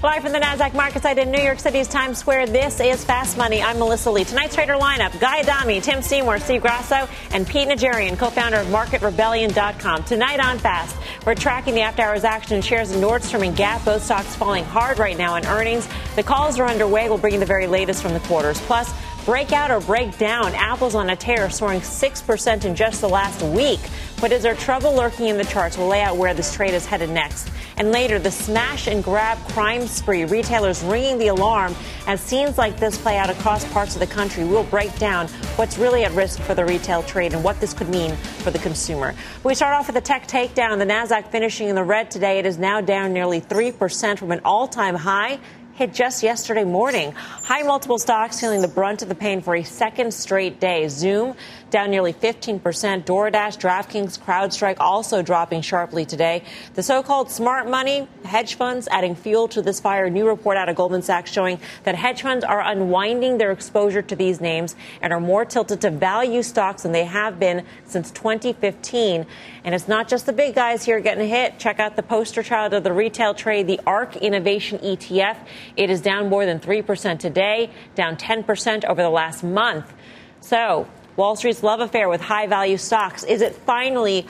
Live from the NASDAQ market site in New York City's Times Square, this is Fast Money. I'm Melissa Lee. Tonight's trader lineup Guy Adami, Tim Seymour, Steve Grasso, and Pete Najarian, co founder of MarketRebellion.com. Tonight on Fast, we're tracking the after hours action in shares of Nordstrom and Gap, both stocks falling hard right now in earnings. The calls are underway. We'll bring you the very latest from the quarters. Plus, breakout or break down. Apple's on a tear, soaring 6% in just the last week. But is there trouble lurking in the charts? We'll lay out where this trade is headed next. And later, the smash and grab crime spree, retailers ringing the alarm as scenes like this play out across parts of the country. We'll break down what's really at risk for the retail trade and what this could mean for the consumer. We start off with the tech takedown. The Nasdaq finishing in the red today. It is now down nearly 3% from an all-time high hit just yesterday morning. High multiple stocks feeling the brunt of the pain for a second straight day. Zoom down nearly 15%. DoorDash, DraftKings, CrowdStrike also dropping sharply today. The so-called smart money hedge funds adding fuel to this fire. New report out of Goldman Sachs showing that hedge funds are unwinding their exposure to these names and are more tilted to value stocks than they have been since 2015. And it's not just the big guys here getting hit. Check out the poster child of the retail trade, the ARK Innovation ETF. It is down more than 3% today, down 10% over the last month. So, Wall Street's love affair with high value stocks, is it finally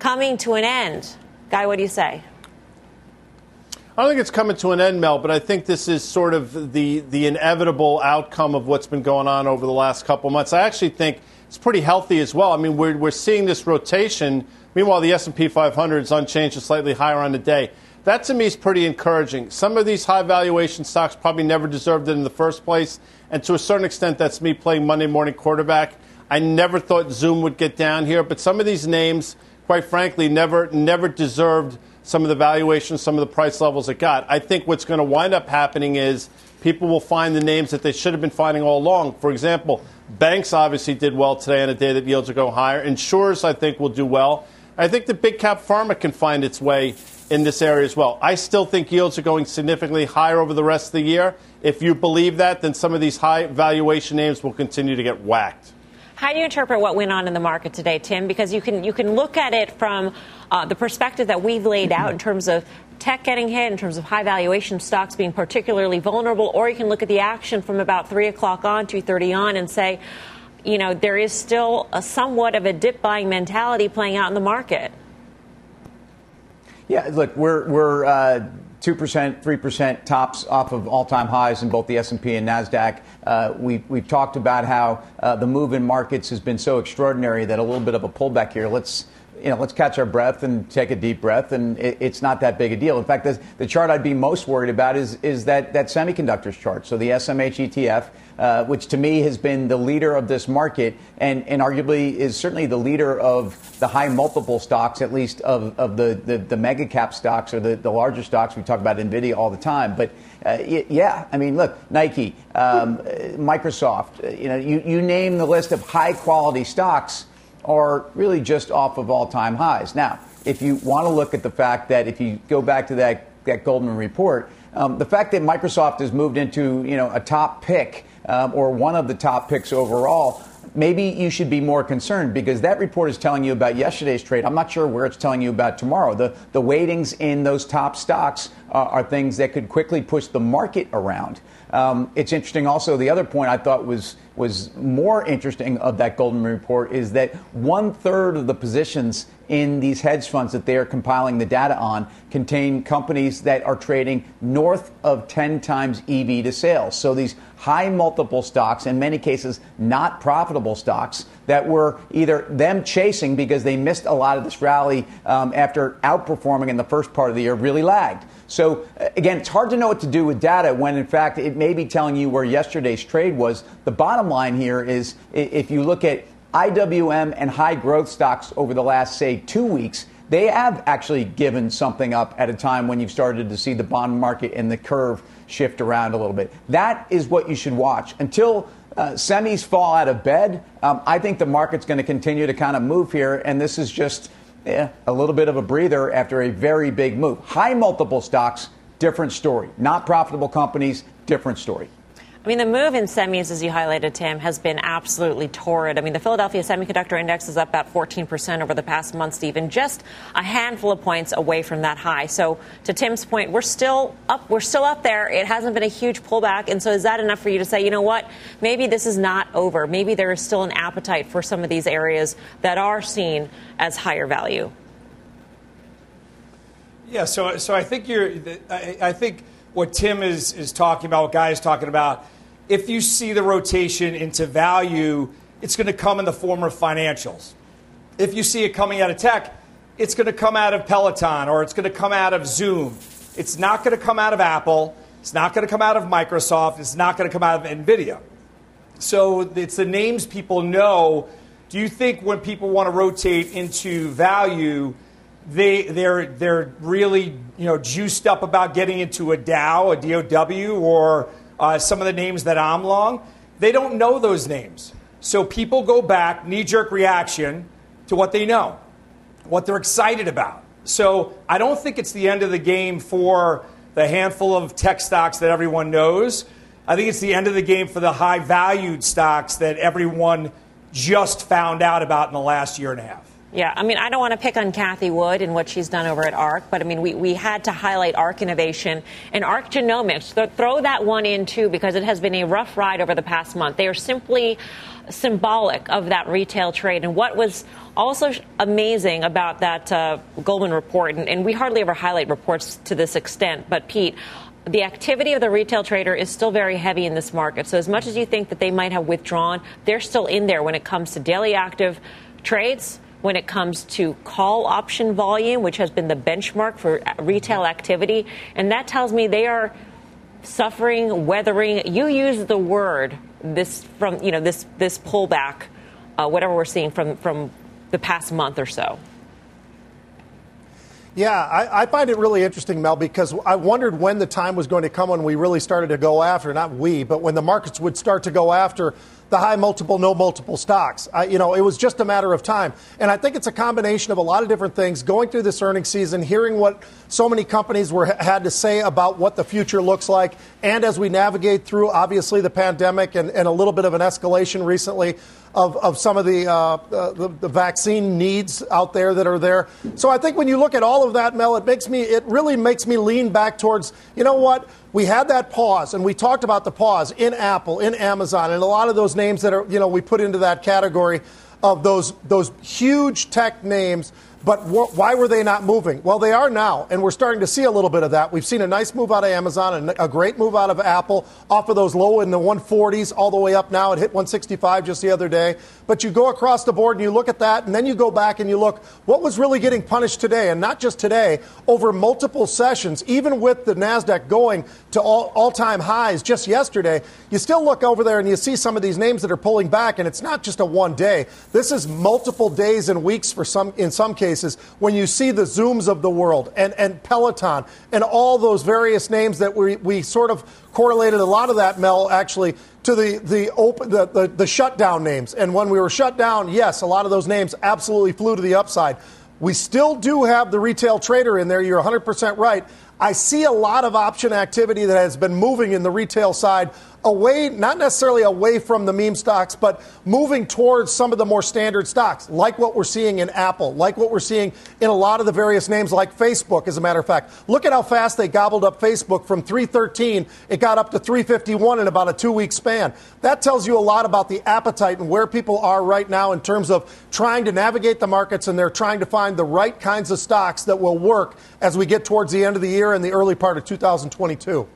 coming to an end? Guy, what do you say? I don't think it's coming to an end, Mel, but I think this is sort of the, the inevitable outcome of what's been going on over the last couple months. I actually think it's pretty healthy as well. I mean, we're, we're seeing this rotation. Meanwhile, the S&P 500 is unchanged, and slightly higher on the day. That to me is pretty encouraging. Some of these high valuation stocks probably never deserved it in the first place, and to a certain extent, that's me playing Monday morning quarterback. I never thought Zoom would get down here, but some of these names, quite frankly, never never deserved some of the valuations, some of the price levels it got. I think what's going to wind up happening is people will find the names that they should have been finding all along. For example, banks obviously did well today on a day that yields are going higher. Insurers, I think, will do well. I think the big cap pharma can find its way in this area as well. I still think yields are going significantly higher over the rest of the year. If you believe that, then some of these high valuation names will continue to get whacked. How do you interpret what went on in the market today, Tim? Because you can you can look at it from uh, the perspective that we've laid out in terms of tech getting hit, in terms of high valuation stocks being particularly vulnerable, or you can look at the action from about three o'clock on, two thirty on, and say, you know, there is still a somewhat of a dip buying mentality playing out in the market. Yeah, look, we're we're. Uh, 2%, 3% tops off of all-time highs in both the S&P and Nasdaq. Uh, we, we've talked about how uh, the move in markets has been so extraordinary that a little bit of a pullback here. Let's you know, let's catch our breath and take a deep breath, and it, it's not that big a deal. In fact, the, the, chart I'd be most worried about is is that that semiconductors chart. So the SMH ETF uh, which to me has been the leader of this market and, and arguably is certainly the leader of the high multiple stocks, at least of, of the, the, the mega cap stocks or the, the larger stocks. We talk about NVIDIA all the time. But uh, yeah, I mean, look, Nike, um, Microsoft, uh, you know, you, you name the list of high quality stocks are really just off of all time highs. Now, if you want to look at the fact that if you go back to that, that Goldman report, um, the fact that Microsoft has moved into you know a top pick um, or one of the top picks overall, maybe you should be more concerned because that report is telling you about yesterday's trade. I'm not sure where it's telling you about tomorrow. The, the weightings in those top stocks uh, are things that could quickly push the market around. Um, it's interesting also, the other point I thought was, was more interesting of that Goldman report is that one third of the positions in these hedge funds that they are compiling the data on contain companies that are trading north of 10 times EV to sales. So these high multiple stocks, in many cases not profitable stocks, that were either them chasing because they missed a lot of this rally um, after outperforming in the first part of the year, really lagged. So uh, again, it's hard to know what to do with data when in fact it may be telling you where yesterday's trade was. The bottom line here is if you look at IWM and high growth stocks over the last, say, two weeks, they have actually given something up at a time when you've started to see the bond market and the curve shift around a little bit. That is what you should watch. Until uh, semis fall out of bed, um, I think the market's going to continue to kind of move here, and this is just eh, a little bit of a breather after a very big move. High multiple stocks, different story. Not profitable companies, different story. I mean, the move in semis, as you highlighted, Tim, has been absolutely torrid. I mean, the Philadelphia Semiconductor Index is up about 14% over the past month, Stephen, just a handful of points away from that high. So, to Tim's point, we're still up. We're still up there. It hasn't been a huge pullback, and so is that enough for you to say, you know what? Maybe this is not over. Maybe there is still an appetite for some of these areas that are seen as higher value. Yeah. So, so I think you're. I, I think what Tim is is talking about, what Guy is talking about if you see the rotation into value, it's going to come in the form of financials. If you see it coming out of tech, it's going to come out of Peloton or it's going to come out of Zoom. It's not going to come out of Apple. It's not going to come out of Microsoft. It's not going to come out of NVIDIA. So it's the names people know. Do you think when people want to rotate into value, they, they're, they're really you know, juiced up about getting into a Dow, a DOW, or uh, some of the names that I'm long, they don't know those names. So people go back, knee jerk reaction to what they know, what they're excited about. So I don't think it's the end of the game for the handful of tech stocks that everyone knows. I think it's the end of the game for the high valued stocks that everyone just found out about in the last year and a half. Yeah, I mean, I don't want to pick on Cathie Wood and what she's done over at ARK, but I mean, we, we had to highlight ARK Innovation and ARK Genomics. throw that one in too because it has been a rough ride over the past month. They are simply symbolic of that retail trade. And what was also amazing about that uh, Goldman report, and, and we hardly ever highlight reports to this extent, but Pete, the activity of the retail trader is still very heavy in this market. So, as much as you think that they might have withdrawn, they're still in there when it comes to daily active trades, when it comes to call option volume, which has been the benchmark for retail activity. And that tells me they are suffering, weathering. You use the word this from you know this this pullback, uh, whatever we're seeing from from the past month or so. Yeah, I, I, find it really interesting, Mel, because I wondered when the time was going to come when we really started to go after, not we, but when the markets would start to go after the high multiple, no multiple stocks. I, you know, it was just a matter of time. And I think it's a combination of a lot of different things going through this earnings season, hearing what so many companies were had to say about what the future looks like, and as we navigate through, obviously, the pandemic and, and a little bit of an escalation recently of, of some of the, uh, the, the vaccine needs out there that are there. So I think when you look at all of that, Mel, it makes me it really makes me lean back towards you know what we had that pause, and we talked about the pause in Apple, in Amazon, and a lot of those names that are, you know, we put into that category of those those huge tech names but wh- why were they not moving? Well, they are now, and we're starting to see a little bit of that. We've seen a nice move out of Amazon and a great move out of Apple off of those low in the 140s all the way up now. It hit 165 just the other day. But you go across the board and you look at that, and then you go back and you look what was really getting punished today, and not just today, over multiple sessions, even with the NASDAQ going to all time highs just yesterday. You still look over there and you see some of these names that are pulling back, and it's not just a one day. This is multiple days and weeks for some, in some cases cases when you see the Zooms of the world and, and Peloton and all those various names that we, we sort of correlated a lot of that, Mel, actually, to the, the, open, the, the, the shutdown names. And when we were shut down, yes, a lot of those names absolutely flew to the upside. We still do have the retail trader in there. You're 100% right. I see a lot of option activity that has been moving in the retail side away, not necessarily away from the meme stocks, but moving towards some of the more standard stocks, like what we're seeing in Apple, like what we're seeing in a lot of the various names, like Facebook, as a matter of fact. Look at how fast they gobbled up Facebook from 313. It got up to 351 in about a two week span. That tells you a lot about the appetite and where people are right now in terms of trying to navigate the markets and they're trying to find the right kinds of stocks that will work as we get towards the end of the year and the early part of 2022.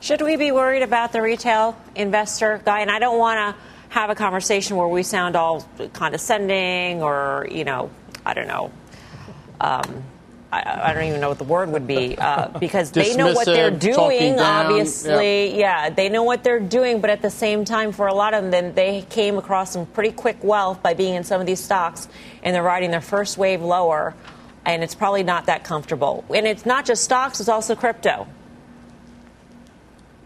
Should we be worried about the retail investor guy? And I don't want to have a conversation where we sound all condescending or, you know, I don't know. Um, I, I, don't even know what the word would be uh, because they know what they're doing. Obviously, yeah. yeah. they know what they're doing. But at the same time, for a lot of them, then they came across some pretty quick wealth by being in some of these stocks, and they're riding their first wave lower, and it's probably not that comfortable. And it's not just stocks; it's also crypto.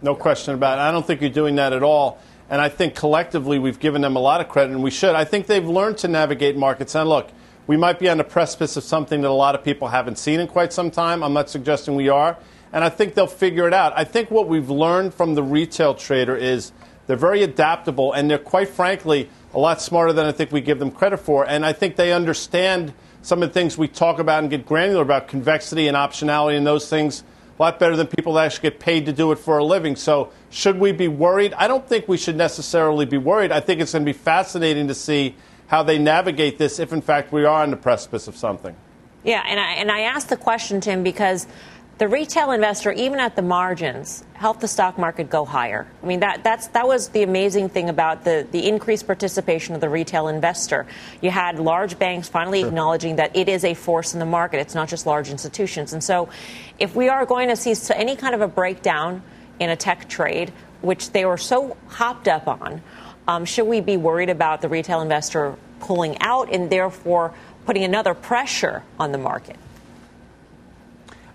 No question about it. I don't think you're doing that at all. And I think collectively we've given them a lot of credit, and we should. I think they've learned to navigate markets. And look, we might be on the precipice of something that a lot of people haven't seen in quite some time. I'm not suggesting we are. and I think they'll figure it out. I think what we've learned from the retail trader is they're very adaptable, and they're quite frankly a lot smarter than I think we give them credit for. And I think they understand some of the things we talk about and get granular about convexity and optionality and those things a lot better than people that actually get paid to do it for a living. So, should we be worried? I don't think we should necessarily be worried. I think it's going to be fascinating to see how they navigate this if, in fact, we are on the precipice of something. Yeah, and I, and I asked the question, Tim, because the retail investor, even at the margins, helped the stock market go higher. I mean, that, that's, that was the amazing thing about the, the increased participation of the retail investor. You had large banks finally sure. acknowledging that it is a force in the market. It's not just large institutions. And so if we are going to see any kind of a breakdown in a tech trade, which they were so hopped up on, um, should we be worried about the retail investor pulling out and therefore putting another pressure on the market?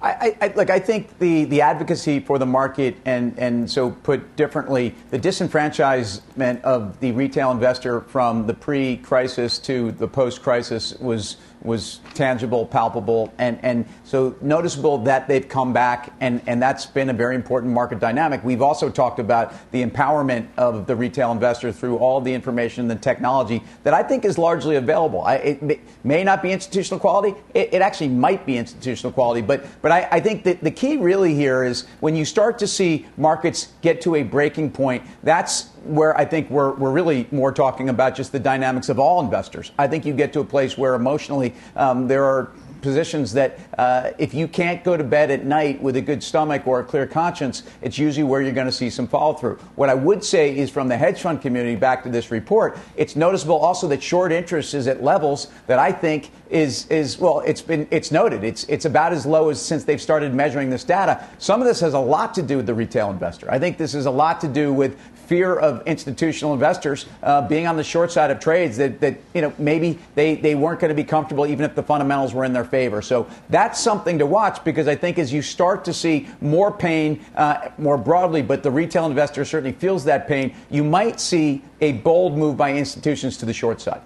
I, I, I think the, the advocacy for the market, and, and so put differently, the disenfranchisement of the retail investor from the pre crisis to the post crisis was was tangible, palpable, and, and so noticeable that they've come back, and, and that's been a very important market dynamic. We've also talked about the empowerment of the retail investor through all the information and the technology that I think is largely available. I, it may not be institutional quality, it, it, actually might be institutional quality, but, but I, I think that the key really here is when you start to see markets get to a breaking point, that's where I think we're, we're really more talking about just the dynamics of all investors. I think you get to a place where emotionally um, there are positions that uh, if you can't go to bed at night with a good stomach or a clear conscience, it's usually where you're going to see some follow through. What I would say is from the hedge fund community back to this report, it's noticeable also that short interest is at levels that I think is is well, it's been it's noted. It's it's about as low as since they've started measuring this data. Some of this has a lot to do with the retail investor. I think this is a lot to do with fear of institutional investors uh, being on the short side of trades that, that you know maybe they, they weren't going to be comfortable even if the fundamentals were in their favor. So that's something to watch because I think as you start to see more pain uh, more broadly, but the retail investor certainly feels that pain, you might see a bold move by institutions to the short side.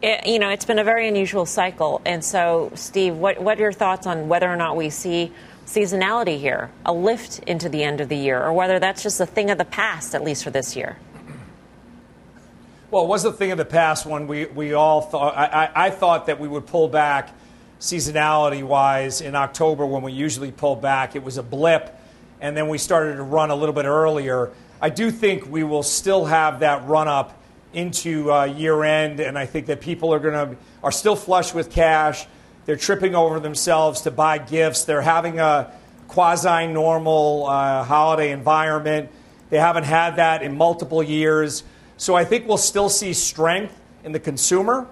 It, you know, it's been a very unusual cycle. And so, Steve, what, what are your thoughts on whether or not we see seasonality here, a lift into the end of the year, or whether that's just a thing of the past, at least for this year? Well, it was a thing of the past when we, we all thought, I, I, I thought that we would pull back seasonality wise in October when we usually pull back. It was a blip, and then we started to run a little bit earlier. I do think we will still have that run up into uh, year end, and I think that people are going to are still flush with cash. They're tripping over themselves to buy gifts. They're having a quasi normal uh, holiday environment. They haven't had that in multiple years. So I think we'll still see strength in the consumer,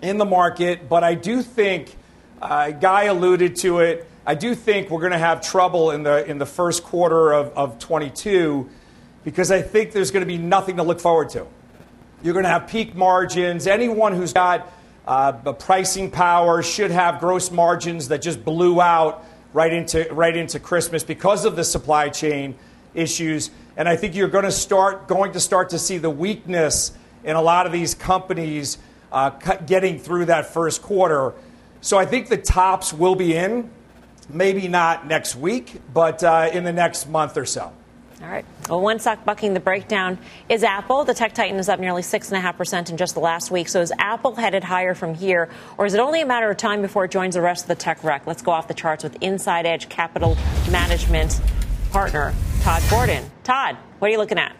in the market. But I do think, uh, Guy alluded to it, I do think we're going to have trouble in the, in the first quarter of, of 22 because I think there's going to be nothing to look forward to. You're going to have peak margins. Anyone who's got uh, pricing power, should have gross margins that just blew out right into, right into Christmas because of the supply chain issues. And I think you're going to start going to start to see the weakness in a lot of these companies uh, getting through that first quarter. So I think the tops will be in, maybe not next week, but uh, in the next month or so. All right. Well, one stock bucking the breakdown is Apple. The tech titan is up nearly 6.5% in just the last week. So is Apple headed higher from here, or is it only a matter of time before it joins the rest of the tech wreck? Let's go off the charts with Inside Edge Capital Management partner, Todd Gordon. Todd, what are you looking at?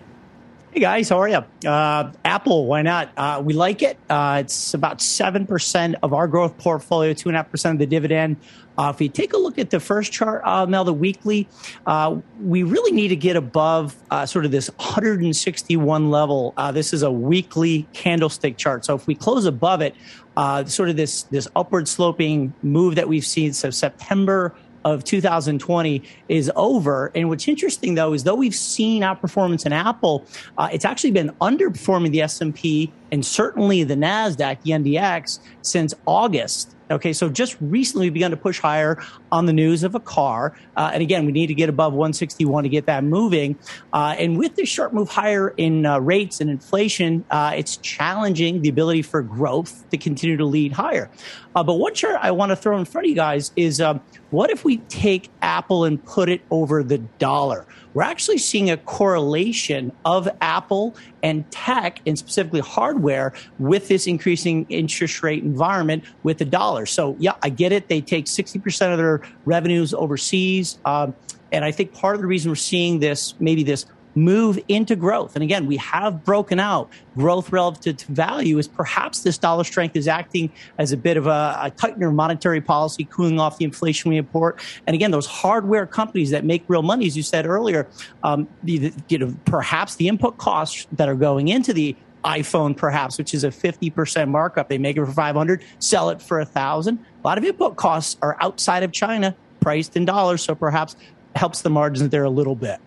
Hey guys, how are you? Uh, Apple, why not? Uh, we like it. Uh, it's about 7% of our growth portfolio, 2.5% of the dividend. Uh, if you take a look at the first chart, uh, now the weekly, uh, we really need to get above uh, sort of this 161 level. Uh, this is a weekly candlestick chart. So if we close above it, uh, sort of this this upward sloping move that we've seen since September of 2020 is over. And what's interesting though is though we've seen outperformance in Apple, uh, it's actually been underperforming the S&P and certainly the Nasdaq, the NDX, since August. Okay, so just recently we've begun to push higher on the news of a car. Uh, and again, we need to get above 161 to get that moving. Uh, and with this sharp move higher in uh, rates and inflation, uh, it's challenging the ability for growth to continue to lead higher. Uh, but one chart I want to throw in front of you guys is um, What if we take Apple and put it over the dollar? We're actually seeing a correlation of Apple and tech, and specifically hardware, with this increasing interest rate environment with the dollar. So, yeah, I get it. They take 60% of their revenues overseas. Um, and I think part of the reason we're seeing this, maybe this move into growth. And again, we have broken out growth relative to value is perhaps this dollar strength is acting as a bit of a, a tightener monetary policy, cooling off the inflation we import. And again, those hardware companies that make real money, as you said earlier, um, the, you know, perhaps the input costs that are going into the iPhone, perhaps, which is a 50% markup. They make it for 500, sell it for a thousand. A lot of input costs are outside of China, priced in dollars, so perhaps helps the margins there a little bit.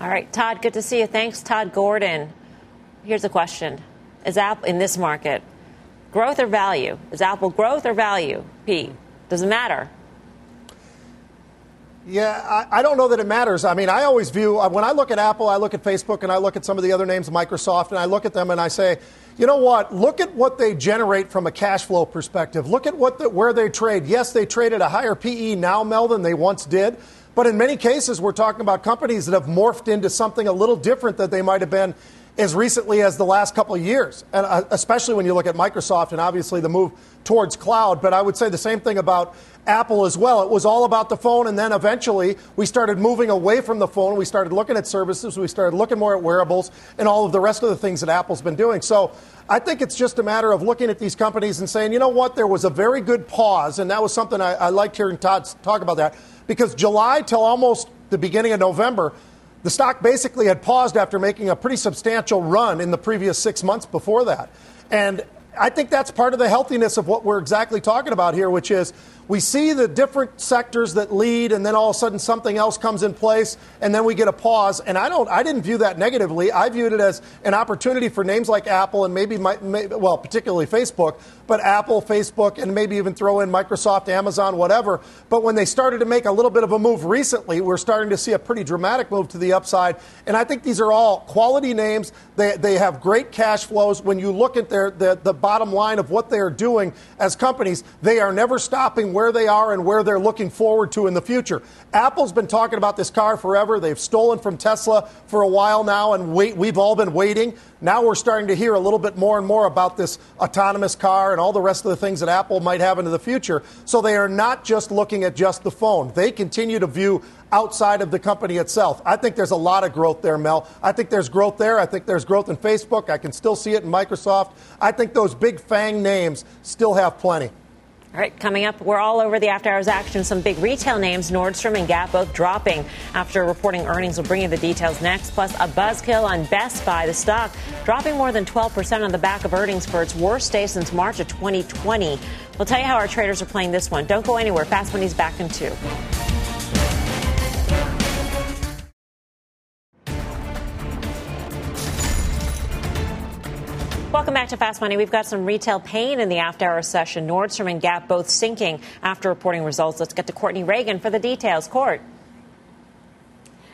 All right, Todd, good to see you. Thanks, Todd Gordon. Here's a question Is Apple in this market growth or value? Is Apple growth or value? Pete, does it matter? Yeah, I, I, don't know that it matters. I mean, I always view, uh, when I look at Apple, I look at Facebook, and I look at some of the other names, Microsoft, and I look at them and I say, you know what? Look at what they generate from a cash flow perspective. Look at what the, where they trade. Yes, they trade at a higher PE now, Mel, than they once did. But in many cases, we're talking about companies that have morphed into something a little different that they might have been as recently as the last couple of years, and uh, especially when you look at Microsoft and obviously the move towards cloud. But I would say the same thing about Apple as well. It was all about the phone, and then eventually we started moving away from the phone. We started looking at services, we started looking more at wearables, and all of the rest of the things that Apple's been doing. So I think it's just a matter of looking at these companies and saying, you know what, there was a very good pause, and that was something I, I liked hearing Todd talk about that because July till almost the beginning of November, the stock basically had paused after making a pretty substantial run in the previous six months before that. And I think that's part of the healthiness of what we're exactly talking about here, which is we see the different sectors that lead, and then all of a sudden something else comes in place, and then we get a pause. And I don't, I didn't view that negatively. I viewed it as an opportunity for names like Apple and maybe, my, well, particularly Facebook, but Apple, Facebook, and maybe even throw in Microsoft, Amazon, whatever. But when they started to make a little bit of a move recently, we're starting to see a pretty dramatic move to the upside. And I think these are all quality names. They, they have great cash flows. When you look at their the, the bottom line of what they are doing as companies, they are never stopping where they are and where they're looking forward to in the future. Apple's been talking about this car forever. They've stolen from Tesla for a while now, and wait, we've all been waiting. Now we're starting to hear a little bit more and more about this autonomous car and all the rest of the things that Apple might have into the future. So they are not just looking at just the phone. They continue to view outside of the company itself. I think there's a lot of growth there, Mel. I think there's growth there. I think there's growth in Facebook. I can still see it in Microsoft. I think those big FANG names still have plenty. All right, coming up, we're all over the after hours action. Some big retail names, Nordstrom and Gap, both dropping after reporting earnings. We'll bring you the details next. Plus, a buzzkill on Best Buy. The stock dropping more than 12% on the back of earnings for its worst day since March of 2020. We'll tell you how our traders are playing this one. Don't go anywhere. Fast Money's back in two. To Fast Money. We've got some retail pain in the after hour session. Nordstrom and Gap both sinking after reporting results. Let's get to Courtney Reagan for the details. Court.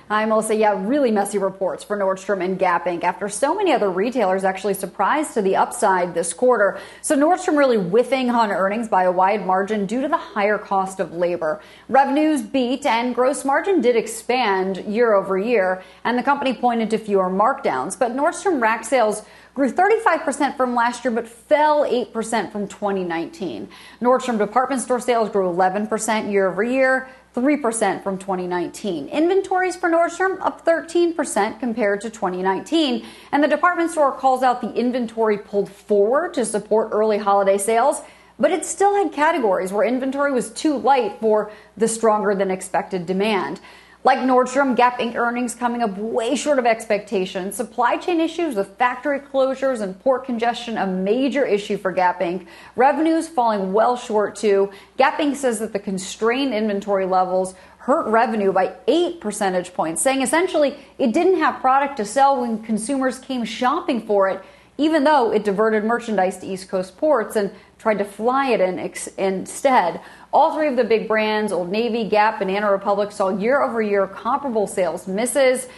Hi, Melissa. Yeah, really messy reports for Nordstrom and Gap Inc. after so many other retailers actually surprised to the upside this quarter. So Nordstrom really whiffing on earnings by a wide margin due to the higher cost of labor. Revenues beat and gross margin did expand year over year, and the company pointed to fewer markdowns. But Nordstrom rack sales grew 35% from last year, but fell 8% from 2019. Nordstrom department store sales grew 11% year over year. 3% from 2019. Inventories for Nordstrom up 13% compared to 2019. And the department store calls out the inventory pulled forward to support early holiday sales, but it still had categories where inventory was too light for the stronger than expected demand. Like Nordstrom, Gap Inc. earnings coming up way short of expectations. Supply chain issues with factory closures and port congestion a major issue for Gap Inc. Revenues falling well short too. Gap Inc. says that the constrained inventory levels hurt revenue by 8 percentage points, saying essentially it didn't have product to sell when consumers came shopping for it, even though it diverted merchandise to East Coast ports and tried to fly it in ex- instead. All three of the big brands, Old Navy, Gap, Banana Republic, saw year over year comparable sales misses.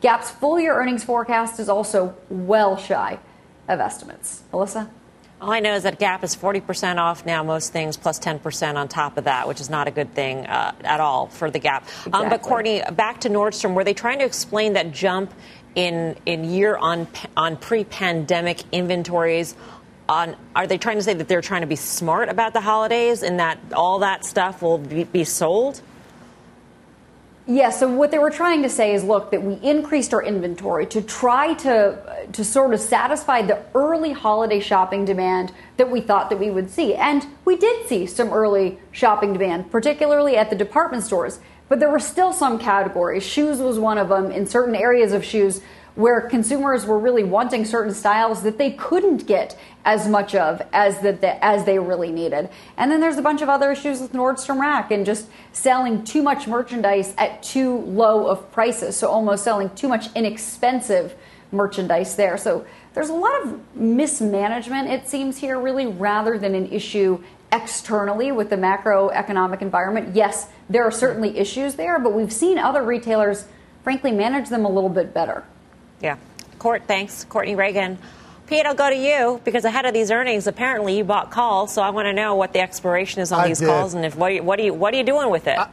Gap's full year earnings forecast is also well shy of estimates. Melissa? All I know is that Gap is 40% off now, most things, plus 10% on top of that, which is not a good thing uh, at all for the Gap. Exactly. Um, but Courtney, back to Nordstrom, were they trying to explain that jump in, in year on, on pre pandemic inventories? On, are they trying to say that they're trying to be smart about the holidays and that all that stuff will be, be sold? Yeah, so what they were trying to say is look that we increased our inventory to try to to sort of satisfy the early holiday shopping demand that we thought that we would see. And we did see some early shopping demand, particularly at the department stores. But there were still some categories. Shoes was one of them. In certain areas of shoes, where consumers were really wanting certain styles that they couldn't get as much of as that the, as they really needed. And then there's a bunch of other issues with Nordstrom Rack and just selling too much merchandise at too low of prices, so almost selling too much inexpensive merchandise there. So there's a lot of mismanagement it seems here really rather than an issue externally with the macroeconomic environment. Yes, there are certainly issues there, but we've seen other retailers frankly manage them a little bit better. Yeah. Court, thanks. Courtney Reagan. Pete, I'll go to you because ahead of these earnings, apparently you bought calls, so I want to know what the expiration is on I these did. calls and if what are, you, what are you what are you doing with it? I,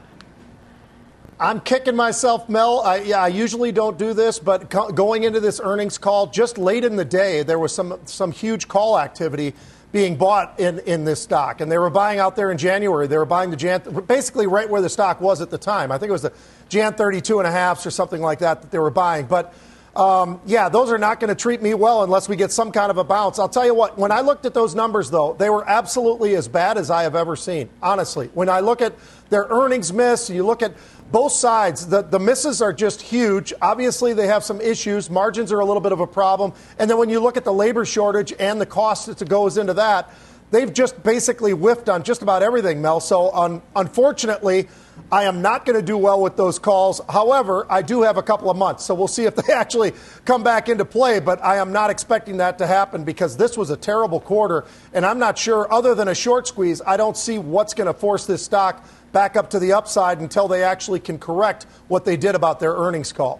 I'm kicking myself, Mel. I, yeah, I usually don't do this, but co- going into this earnings call, just late in the day, there was some some huge call activity being bought in, in this stock, and they were buying out there in January. They were buying the Jan, basically right where the stock was at the time. I think it was the Jan 32 and a half or something like that that they were buying, but. Um, yeah, those are not going to treat me well unless we get some kind of a bounce. I'll tell you what, when I looked at those numbers, though, they were absolutely as bad as I have ever seen, honestly. When I look at their earnings miss, you look at both sides, the, the misses are just huge. Obviously, they have some issues. Margins are a little bit of a problem. And then when you look at the labor shortage and the cost that goes into that, they've just basically whiffed on just about everything, Mel. So, un- unfortunately, I am not going to do well with those calls. However, I do have a couple of months, so we'll see if they actually come back into play. But I am not expecting that to happen because this was a terrible quarter, and I'm not sure, other than a short squeeze, I don't see what's going to force this stock back up to the upside until they actually can correct what they did about their earnings call.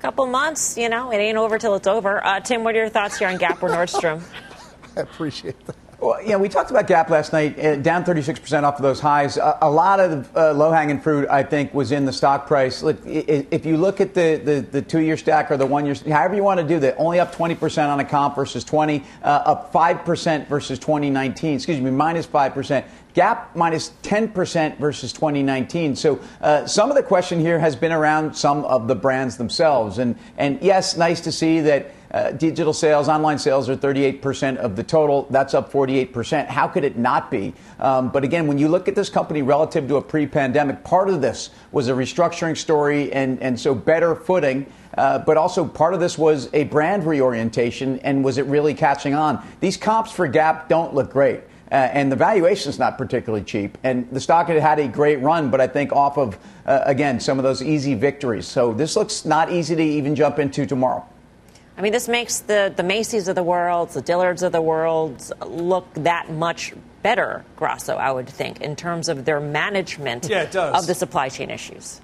Couple months, you know, it ain't over till it's over. Uh, Tim, what are your thoughts here on Gap or Nordstrom? I appreciate that. Well, yeah, we talked about Gap last night, uh, down 36% off of those highs. A, a lot of uh, low hanging fruit, I think, was in the stock price. Look, if you look at the, the, the two year stack or the one year, however you want to do that, only up 20% on a comp versus 20, uh, up 5% versus 2019, excuse me, minus 5%. Gap minus 10% versus 2019. So uh, some of the question here has been around some of the brands themselves. And, and yes, nice to see that uh, digital sales, online sales are 38% of the total. That's up 48%. How could it not be? Um, but again, when you look at this company relative to a pre pandemic, part of this was a restructuring story and, and so better footing. Uh, but also part of this was a brand reorientation and was it really catching on? These comps for Gap don't look great. Uh, and the valuation is not particularly cheap. And the stock had had a great run, but I think off of, uh, again, some of those easy victories. So this looks not easy to even jump into tomorrow. I mean, this makes the, the Macy's of the world, the Dillards of the world look that much better, Grasso, I would think, in terms of their management yeah, of the supply chain issues.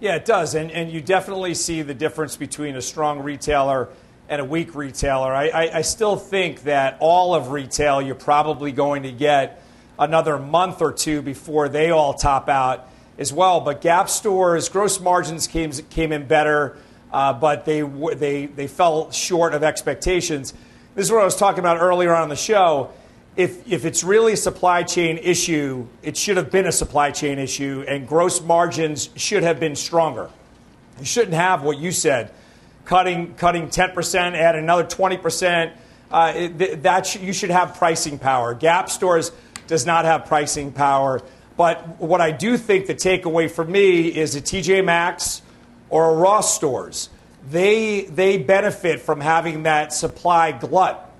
Yeah, it does. And, and you definitely see the difference between a strong retailer and a weak retailer. I, I, I still think that all of retail, you're probably going to get another month or two before they all top out as well. But Gap stores, gross margins came, came in better uh, but they, they, they fell short of expectations. This is what I was talking about earlier on the show. If, if it's really a supply chain issue, it should have been a supply chain issue, and gross margins should have been stronger. You shouldn't have what you said cutting, cutting 10%, add another 20%. Uh, it, that sh- you should have pricing power. Gap stores does not have pricing power. But what I do think the takeaway for me is a TJ Maxx or a Ross stores, they, they benefit from having that supply glut.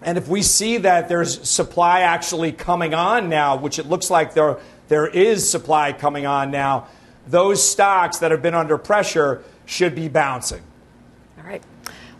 And if we see that there's supply actually coming on now, which it looks like there, there is supply coming on now, those stocks that have been under pressure should be bouncing.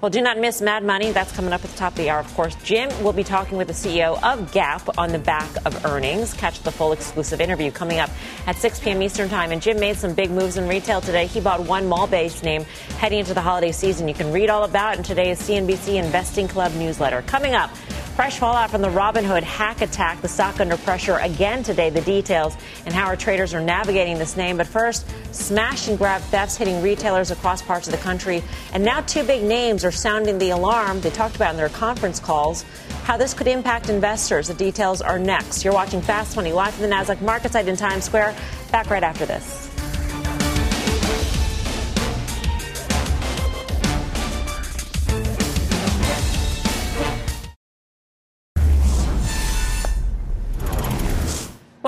Well, do not miss Mad Money. That's coming up at the top of the hour, of course. Jim will be talking with the CEO of Gap on the back of earnings. Catch the full exclusive interview coming up at 6 p.m. Eastern Time. And Jim made some big moves in retail today. He bought one mall based name heading into the holiday season. You can read all about in today's CNBC Investing Club newsletter. Coming up, Fresh fallout from the Robinhood hack attack, the stock under pressure again today. The details and how our traders are navigating this name. But first, smash and grab thefts hitting retailers across parts of the country. And now two big names are sounding the alarm. They talked about in their conference calls how this could impact investors. The details are next. You're watching Fast Money live from the Nasdaq market site in Times Square. Back right after this.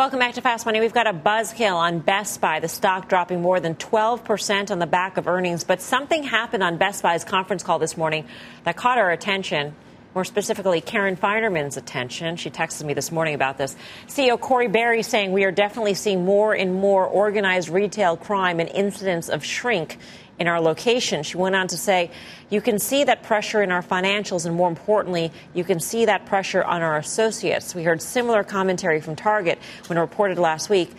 Welcome back to Fast Money. We've got a buzzkill on Best Buy, the stock dropping more than 12% on the back of earnings. But something happened on Best Buy's conference call this morning that caught our attention. More specifically, Karen Finerman's attention. She texted me this morning about this. CEO Corie Barry saying we are definitely seeing more and more organized retail crime and incidents of shrink in our location. She went on to say, you can see that pressure in our financials, and more importantly, you can see that pressure on our associates. We heard similar commentary from Target when reported last week.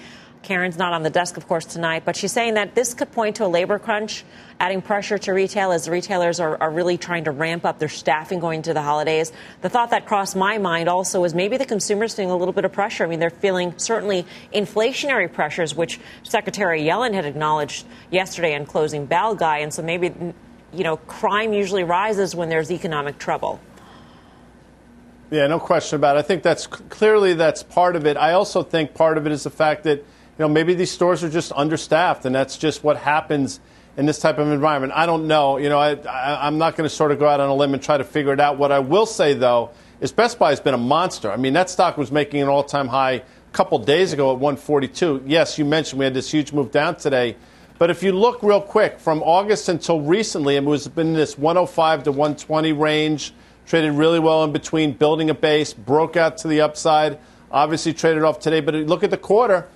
Karen's not on the desk, of course, tonight, but she's saying that this could point to a labor crunch, adding pressure to retail as retailers are, are, really trying to ramp up their staffing going into the holidays. The thought that crossed my mind also is maybe the consumers feeling a little bit of pressure. I mean, they're feeling certainly inflationary pressures, which Secretary Yellen had acknowledged yesterday in closing Bell Guy, and so maybe, you know, crime usually rises when there's economic trouble. Yeah, no question about it. I think that's clearly that's part of it. I also think part of it is the fact that know, maybe these stores are just understaffed, and that's just what happens in this type of environment. I don't know. You know, I, I, am not going to sort of go out on a limb and try to figure it out. What I will say, though, is Best Buy has been a monster. I mean, that stock was making an all-time high a couple days ago at 142. Yes, you mentioned we had this huge move down today. But if you look real quick, from August until recently, it was been in this 105 to 120 range, traded really well in between, building a base, broke out to the upside, obviously traded off today. But look at the quarter.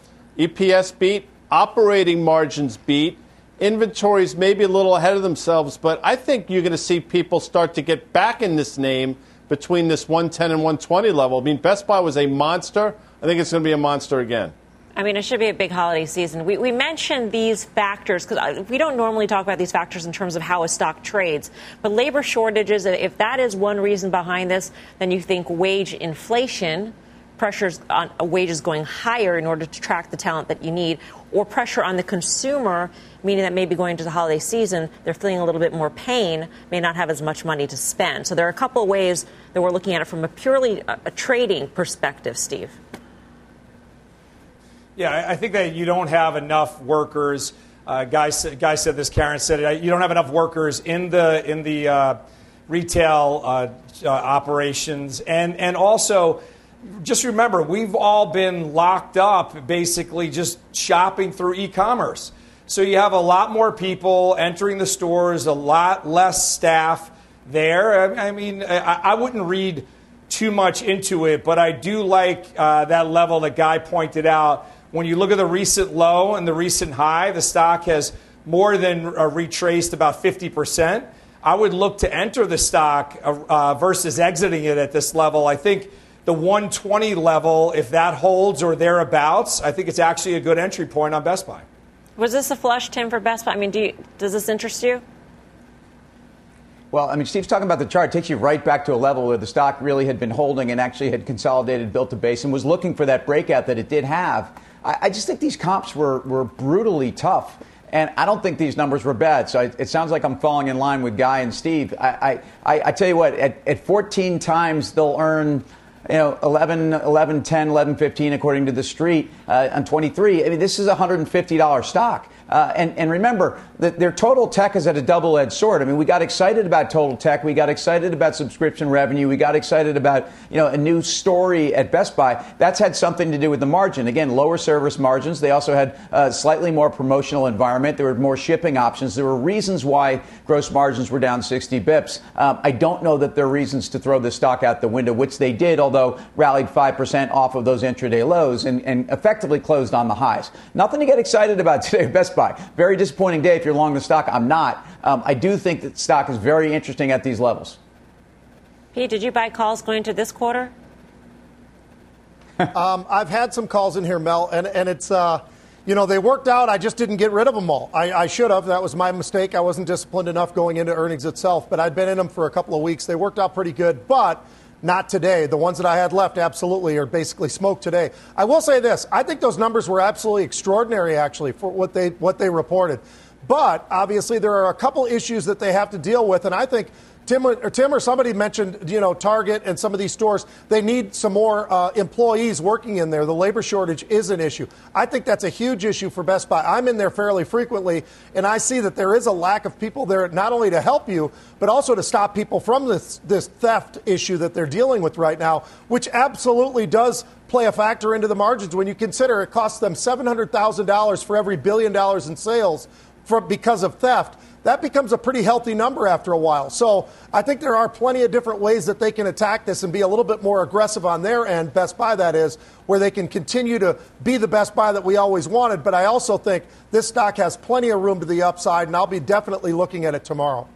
EPS beat, operating margins beat, inventories maybe a little ahead of themselves, but I think you're going to see people start to get back in this name between this 110 and 120 level. I mean, Best Buy was a monster. I think it's going to be a monster again. I mean, it should be a big holiday season. We, we mentioned these factors because uh, we don't normally talk about these factors in terms of how a stock trades. But labor shortages, if that is one reason behind this, then you think wage inflation pressures on wages going higher in order to attract the talent that you need, or pressure on the consumer, meaning that maybe going into the holiday season, they're feeling a little bit more pain, may not have as much money to spend. So there are a couple of ways that we're looking at it from a purely a, trading perspective, Steve. Yeah, I think that you don't have enough workers. Uh, guy, guy said this. Karen said it. You don't have enough workers in the in the uh, retail uh, uh operations, and and also just remember, we've all been locked up basically just shopping through e commerce. So you have a lot more people entering the stores, a lot less staff there. I mean, I wouldn't read too much into it, but I do like uh, that level that Guy pointed out. When you look at the recent low and the recent high, the stock has more than uh, retraced about 50%. I would look to enter the stock uh, uh versus exiting it at this level. I think the 120 level, if that holds or thereabouts, I think it's actually a good entry point on Best Buy. Was this a flush, Tim, for Best Buy? I mean, do you, does this interest you? Well, I mean, Steve's talking about the chart. It takes you right back to a level where the stock really had been holding and actually had consolidated, built a base, and was looking for that breakout that it did have. I, I just think these comps were, were brutally tough. And I don't think these numbers were bad. So it, sounds like I'm falling in line with Guy and Steve. I, I, I tell you what, at, at 14 times they'll earn you know, 11, 11, 10, 11, 15, according to the street, uh, on 23. I mean, this is a $150 stock. Uh, and, and remember their total tech is at a double edged sword. I mean, we got excited about total tech. We got excited about subscription revenue. We got excited about, you know, a new story at Best Buy. That's had something to do with the margin. Again, lower service margins. They also had a slightly more promotional environment. There were more shipping options. There were reasons why gross margins were down 60 bips. Um, I don't know that there are reasons to throw the stock out the window, which they did, although rallied 5% off of those intraday lows and, and effectively closed on the highs. Nothing to get excited about today at Best Buy. Buy. Very disappointing day if you're long the stock. I'm not. Um, I do think that stock is very interesting at these levels. Pete, did you buy calls going to this quarter? um, I've had some calls in here, Mel, and, and it's, uh, you know, they worked out. I just didn't get rid of them all. I, I should have. That was my mistake. I wasn't disciplined enough going into earnings itself, but I'd been in them for a couple of weeks. They worked out pretty good, but not today. The ones that I had left absolutely are basically smoked today. I will say this. I think those numbers were absolutely extraordinary, actually, for what they, what they reported. But obviously, there are a couple issues that they have to deal with, and I think Tim or, Tim or somebody mentioned, you know, Target and some of these stores, they need some more uh, employees working in there. The labor shortage is an issue. I think that's a huge issue for Best Buy. I'm in there fairly frequently, and I see that there is a lack of people there not only to help you, but also to stop people from this, this theft issue that they're dealing with right now, which absolutely does play a factor into the margins when you consider it costs them $700,000 for every billion dollars in sales for, because of theft that becomes a pretty healthy number after a while. So I think there are plenty of different ways that they can attack this and be a little bit more aggressive on their end, Best Buy that is, where they can continue to be the Best Buy that we always wanted. But I also think this stock has plenty of room to the upside, and I'll be definitely looking at it tomorrow.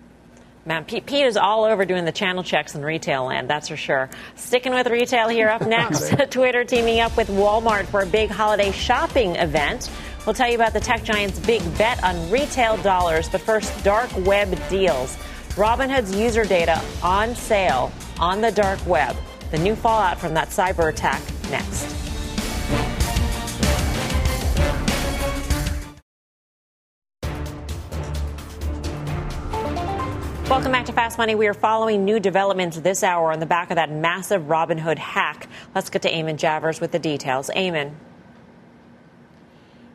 Man, Pete, Pete, is all over doing the channel checks in retail land, that's for sure. Sticking with retail here up next, Twitter teaming up with Walmart for a big holiday shopping event. We'll tell you about the tech giant's big bet on retail dollars, but first, dark web deals. Robinhood's user data on sale on the dark web. The new fallout from that cyber attack next. Welcome back to Fast Money. We are following new developments this hour on the back of that massive Robinhood hack. Let's get to Eamon Javers with the details. Eamon.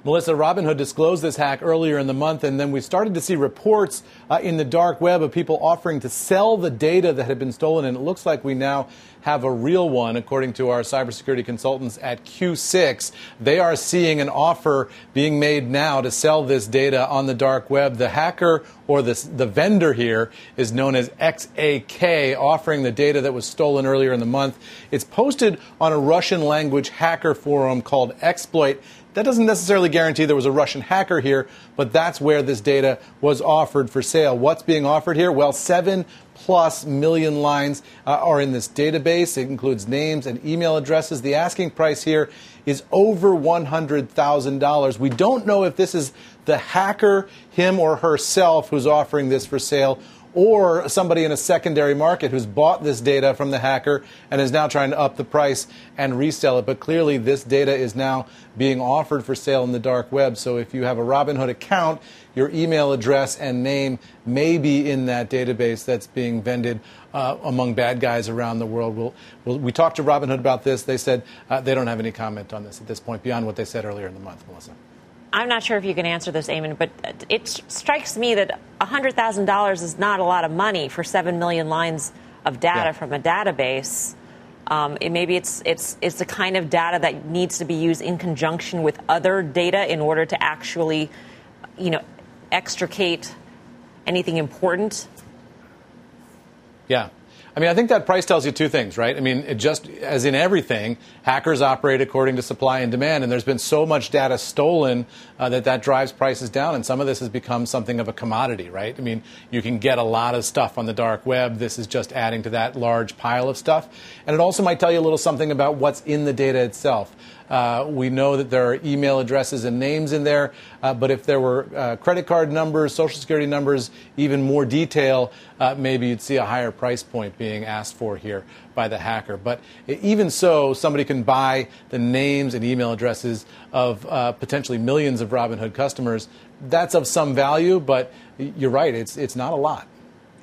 Melissa, Robinhood disclosed this hack earlier in the month, and then we started to see reports uh, in the dark web of people offering to sell the data that had been stolen, and it looks like we now have a real one, according to our cybersecurity consultants at Q6. They are seeing an offer being made now to sell this data on the dark web. The hacker or the, the vendor here is known as XAK, offering the data that was stolen earlier in the month. It's posted on a Russian language hacker forum called Exploit. That doesn't necessarily guarantee there was a Russian hacker here, but that's where this data was offered for sale. What's being offered here? Well, seven plus million lines uh, are in this database. It includes names and email addresses. The asking price here is over $100,000. We don't know if this is the hacker, him or herself, who's offering this for sale or somebody in a secondary market who's bought this data from the hacker and is now trying to up the price and resell it. But clearly, this data is now being offered for sale in the dark web. So if you have a Robinhood account, your email address and name may be in that database that's being vended uh, among bad guys around the world. We'll, we'll, we talked to Robinhood about this. They said uh, they don't have any comment on this at this point beyond what they said earlier in the month, Melissa. I'm not sure if you can answer this, Eamon, but it strikes me that $100,000 is not a lot of money for 7 million lines of data yeah. from a database. Um, it, maybe it's, it's, it's the kind of data that needs to be used in conjunction with other data in order to actually, you know, extricate anything important. Yeah. I mean, I think that price tells you two things, right? I mean, it just as in everything, hackers operate according to supply and demand, and there's been so much data stolen uh, that that drives prices down, and some of this has become something of a commodity, right? I mean, you can get a lot of stuff on the dark web. This is just adding to that large pile of stuff, and it also might tell you a little something about what's in the data itself. Uh, we know that there are email addresses and names in there, uh, but if there were uh, credit card numbers, social security numbers, even more detail, uh, maybe you'd see a higher price point being asked for here by the hacker. But even so, somebody can buy the names and email addresses of uh, potentially millions of Robinhood customers. That's of some value, but you're right, it's, it's not a lot.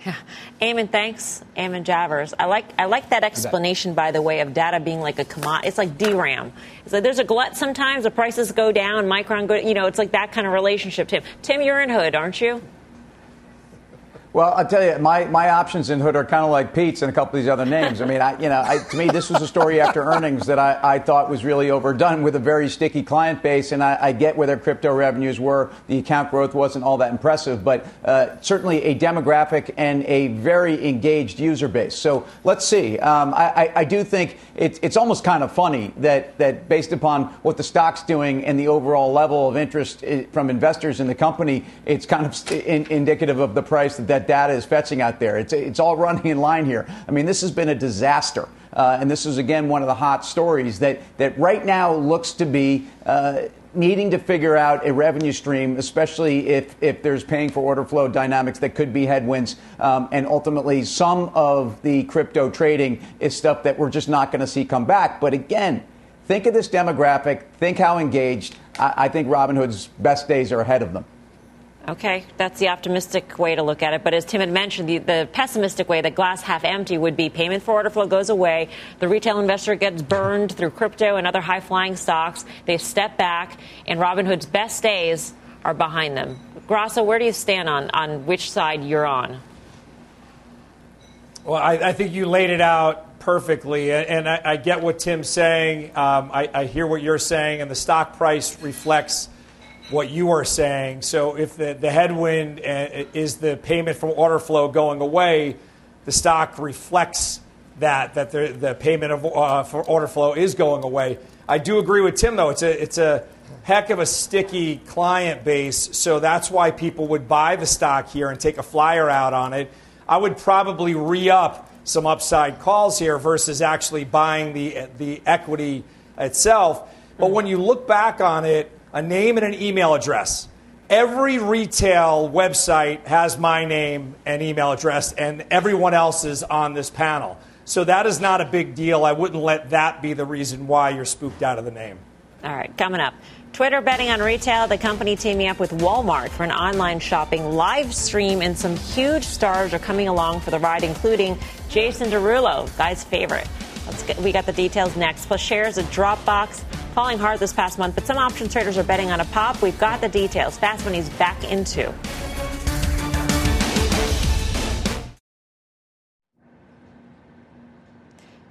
Yeah. Eamon, thanks. Eamon Javers. I like I like that explanation, by the way, of data being like a commodity. It's like DRAM. It's like there's a glut sometimes. The prices go down. Micron go. You know, it's like that kind of relationship. Tim, Tim, you're in Hood, aren't you? Well, I'll tell you, my, my options in Hood are kind of like Pete's and a couple of these other names. I mean, I, you know, I, to me, this was a story after earnings that I, I thought was really overdone with a very sticky client base. And I, I get where their crypto revenues were. The account growth wasn't all that impressive, but uh, certainly a demographic and a very engaged user base. So let's see. Um, I, I, do think it, it's almost kind of funny that, that based upon what the stock's doing and the overall level of interest eh, from investors in the company, it's kind of in, indicative of the price that that data is fetching out there. It's, it's all running in line here. I mean, this has been a disaster. Uh, and this is, again, one of the hot stories that, that right now looks to be uh, needing to figure out a revenue stream, especially if, if there's paying for order flow dynamics that could be headwinds. Um, and ultimately, some of the crypto trading is stuff that we're just not going to see come back. But again, think of this demographic, think how engaged. I, I think Robinhood's best days are ahead of them. Okay, that's the optimistic way to look at it. But as Tim had mentioned, the, the, pessimistic way, the glass half empty, would be payment for order flow goes away. The retail investor gets burned through crypto and other high flying stocks. They step back, and Robinhood's best days are behind them. Grasso, where do you stand on, on which side you're on? Well, I, I think you laid it out perfectly, and I, I get what Tim's saying. Um, I, I hear what you're saying, and the stock price reflects what you are saying. So if the, the headwind uh, is the payment from order flow going away, the stock reflects that, that the, the payment of, uh, for order flow is going away. I do agree with Tim, though. It's a, it's a heck of a sticky client base, so that's why people would buy the stock here and take a flyer out on it. I would probably re up some upside calls here versus actually buying the, the equity itself. But when you look back on it, a name and an email address. Every retail website has my name and email address, and everyone else is on this panel. So that is not a big deal. I wouldn't let that be the reason why you're spooked out of the name. All right, coming up. Twitter betting on retail, the company teaming up with Walmart for an online shopping live stream, and some huge stars are coming along for the ride, including Jason Derulo, guy's favorite. Get, we got the details next. Plus, shares of Dropbox falling hard this past month, but some option traders are betting on a pop. We've got the details. Fast Money's back into.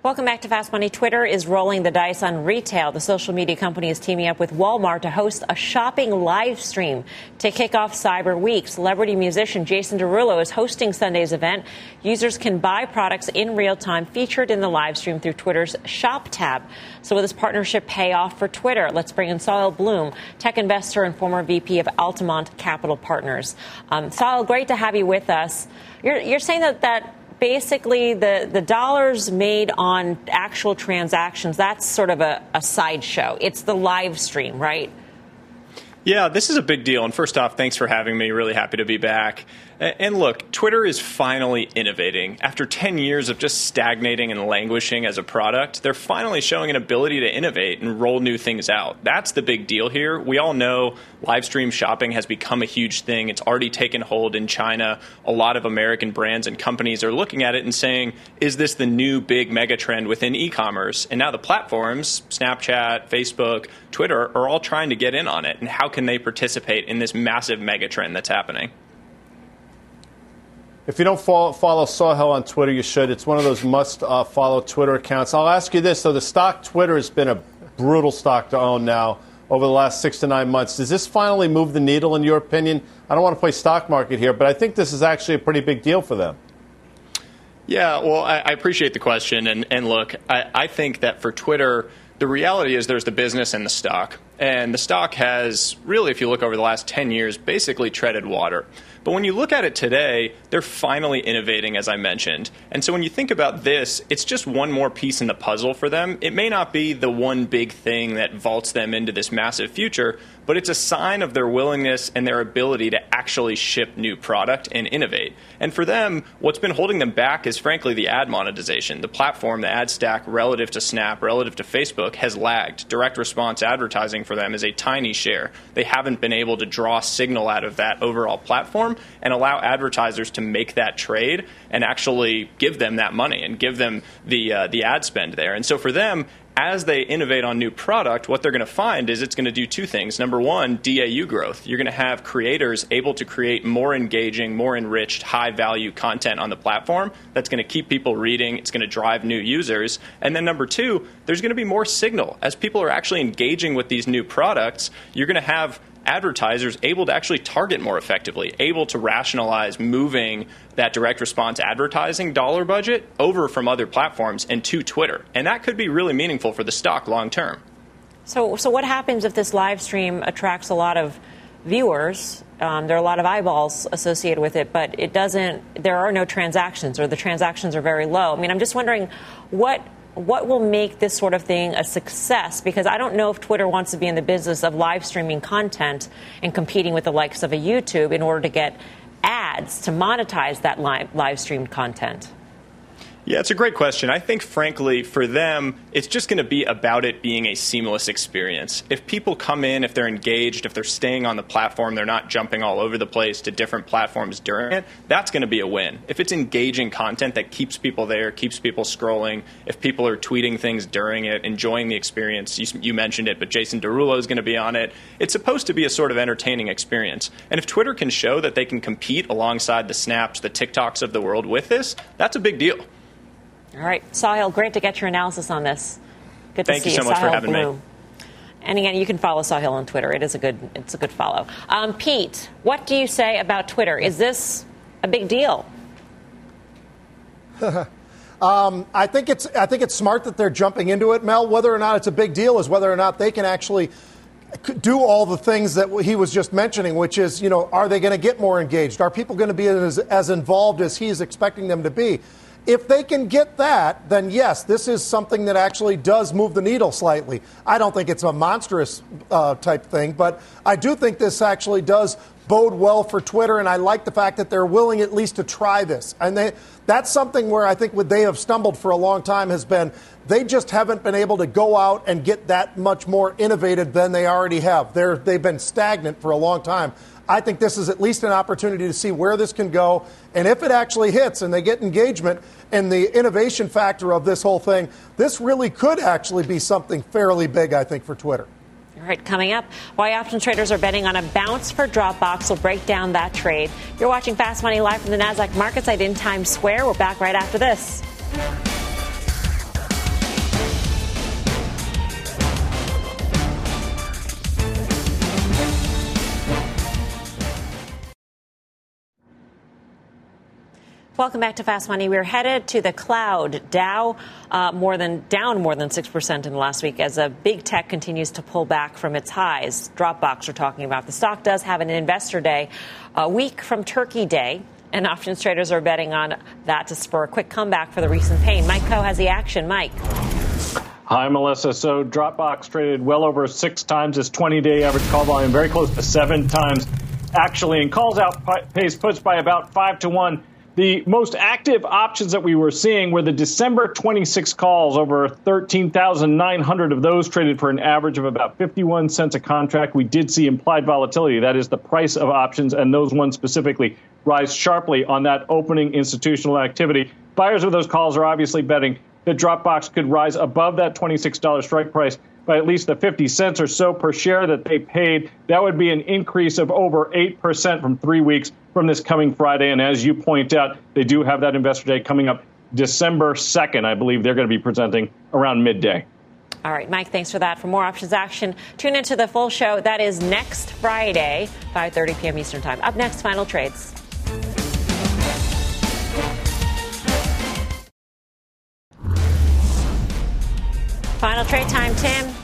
Welcome back to Fast Money. Twitter is rolling the dice on retail. The social media company is teaming up with Walmart to host a shopping live stream to kick off Cyber Week. Celebrity musician Jason Derulo is hosting Sunday's event. Users can buy products in real time featured in the live stream through Twitter's Shop tab. So, will this partnership pay off for Twitter? Let's bring in Sahil Bloom, tech investor and former VP of Altamont Capital Partners. Um, great to have you with us. You're, you're saying that that basically the, the dollars made on actual transactions, that's sort of a, a sideshow. It's the live stream, right? Yeah, this is a big deal. And first off, thanks for having me. Really happy to be back. And look, Twitter is finally innovating. After 10 years of just stagnating and languishing as a product, they're finally showing an ability to innovate and roll new things out. That's the big deal here. We all know live stream shopping has become a huge thing. It's already taken hold in China. A lot of American brands and companies are looking at it and saying, is this the new big mega trend within e commerce? And now the platforms, Snapchat, Facebook, Twitter, are all trying to get in on it. And how can they participate in this massive mega trend that's happening? If you don't follow, follow Sahil on Twitter, you should. It's one of those must uh, follow Twitter accounts. I'll ask you this, though. The stock Twitter has been a brutal stock to own now over the last six to nine months. Does this finally move the needle, in your opinion? I don't want to play stock market here, but I think this is actually a pretty big deal for them. Yeah, well, I, I appreciate the question. And, and look, I, I think that for Twitter, the reality is there's the business and the stock. And the stock has really, if you look over the last 10 years, basically treaded water. But when you look at it today, they're finally innovating, as I mentioned. And so when you think about this, it's just one more piece in the puzzle for them. It may not be the one big thing that vaults them into this massive future, but it's a sign of their willingness and their ability to actually ship new product and innovate. And for them, what's been holding them back is frankly the ad monetization. The platform, the ad stack relative to Snap, relative to Facebook, has lagged. Direct response advertising for them is a tiny share. They haven't been able to draw signal out of that overall platform and allow advertisers to make that trade and actually give them that money and give them the uh, the ad spend there. And so for them, as they innovate on new product, what they're going to find is it's going to do two things. Number one, DAU growth. You're going to have creators able to create more engaging, more enriched, high value content on the platform that's going to keep people reading. It's going to drive new users. And then number two, there's going to be more signal. As people are actually engaging with these new products, you're going to have advertisers able to actually target more effectively, able to rationalize moving that direct response advertising dollar budget over from other platforms and to Twitter. And that could be really meaningful for the stock long term. So, so what happens if this live stream attracts a lot of viewers? Um, there are a lot of eyeballs associated with it, but it doesn't. There are no transactions, or the transactions are very low. I mean, I'm just wondering what what will make this sort of thing a success? Because I don't know if Twitter wants to be in the business of live streaming content and competing with the likes of a YouTube in order to get ads to monetize that live, live streamed content. Yeah, it's a great question. I think, frankly, for them, it's just going to be about it being a seamless experience. If people come in, if they're engaged, if they're staying on the platform, they're not jumping all over the place to different platforms during it, that's going to be a win. If it's engaging content that keeps people there, keeps people scrolling, if people are tweeting things during it, enjoying the experience, you, you mentioned it, but Jason Derulo is going to be on it, it's supposed to be a sort of entertaining experience. And if Twitter can show that they can compete alongside the Snaps, the TikToks of the world with this, that's a big deal. All right, Sahil, great to get your analysis on this. Good to Thank see you so much Sahil for having Bloom. me. And again, you can follow Sahil on Twitter. It is a good, it's a good follow. Um, Pete, what do you say about Twitter? Is this a big deal? um, I think it's I think it's smart that they're jumping into it, Mel. Whether or not it's a big deal is whether or not they can actually do all the things that he was just mentioning, which is, you know, are they going to get more engaged? Are people going to be as, as involved as he's expecting them to be? If they can get that, then yes, this is something that actually does move the needle slightly. I don't think it's a monstrous uh, type thing, but I do think this actually does bode well for Twitter, and I like the fact that they're willing at least to try this. And they, that's something where I think what they have stumbled for a long time has been they just haven't been able to go out and get that much more innovative than they already have. They're, they've been stagnant for a long time. I think this is at least an opportunity to see where this can go. And if it actually hits and they get engagement and the innovation factor of this whole thing, this really could actually be something fairly big, I think, for Twitter. All right, coming up, why option traders are betting on a bounce for Dropbox. We'll break down that trade. You're watching Fast Money live from the NASDAQ market site in Times Square. We're back right after this. Welcome back to Fast Money. We're headed to the cloud. Dow uh, more than down more than six percent in the last week as a big tech continues to pull back from its highs. Dropbox we're talking about the stock does have an investor day a week from Turkey Day. And options traders are betting on that to spur a quick comeback for the recent pain. Mike Khouw has the action. Mike. Hi, Melissa. So Dropbox traded well over six times its 20 day average call volume, very close to seven times actually, and calls out pace puts by about five to one. The most active options that we were seeing were the December 26 calls. Over 13,900 of those traded for an average of about 51 cents a contract. We did see implied volatility, that is the price of options, and those ones specifically rise sharply on that opening institutional activity. Buyers of those calls are obviously betting that Dropbox could rise above that $26 strike price by at least the 50 cents or so per share that they paid. That would be an increase of over 8% from three weeks from this coming Friday. And as you point out, they do have that investor day coming up December 2nd. I believe they're going to be presenting around midday. All right, Mike, thanks for that. For more options action, tune into the full show. That is next Friday, 5:30 p.m. Eastern Time. Up next, final trades. Final trade time, Tim.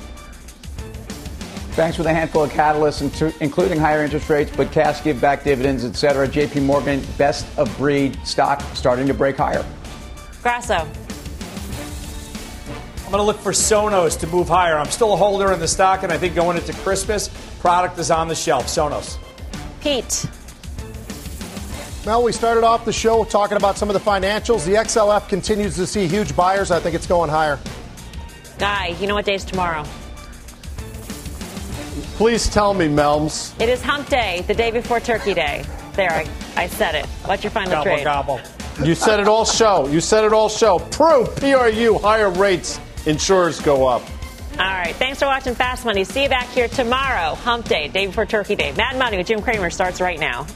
Thanks for a handful of catalysts, including higher interest rates, but cash give back dividends, et cetera. JP Morgan, best of breed stock starting to break higher. Grasso. I'm going to look for Sonos to move higher. I'm still a holder in the stock, and I think going into Christmas, product is on the shelf. Sonos. Pete. Well, we started off the show talking about some of the financials. The XLF continues to see huge buyers. I think it's going higher. Guy, you know what day is tomorrow? Please tell me, Melms. It is hump day, the day before Turkey Day. There, I, I said it. What's your final gobble, trade? Gobble. You said it all show. You said it all show. Proof, PRU, higher rates insurers go up. All right. Thanks for watching Fast Money. See you back here tomorrow, Hump Day, day before Turkey Day. Mad Money with Jim Cramer starts right now.